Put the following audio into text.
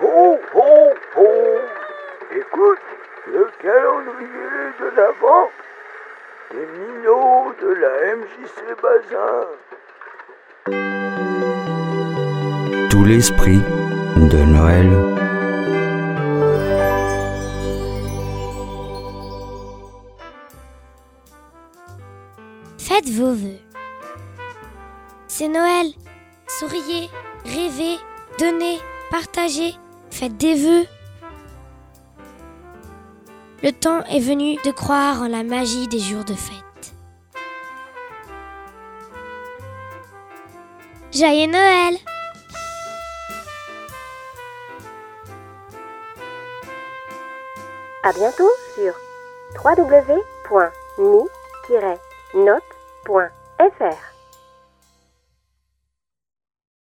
Ho, ho, ho Écoute le calendrier de l'Avent des minots de la MJC Bazin. Tout l'esprit de Noël. Faites vos vœux. C'est Noël. Souriez, rêvez, donnez, partagez, faites des vœux. Le temps est venu de croire en la magie des jours de fête. Joyeux Noël À bientôt sur www.ni-note.fr.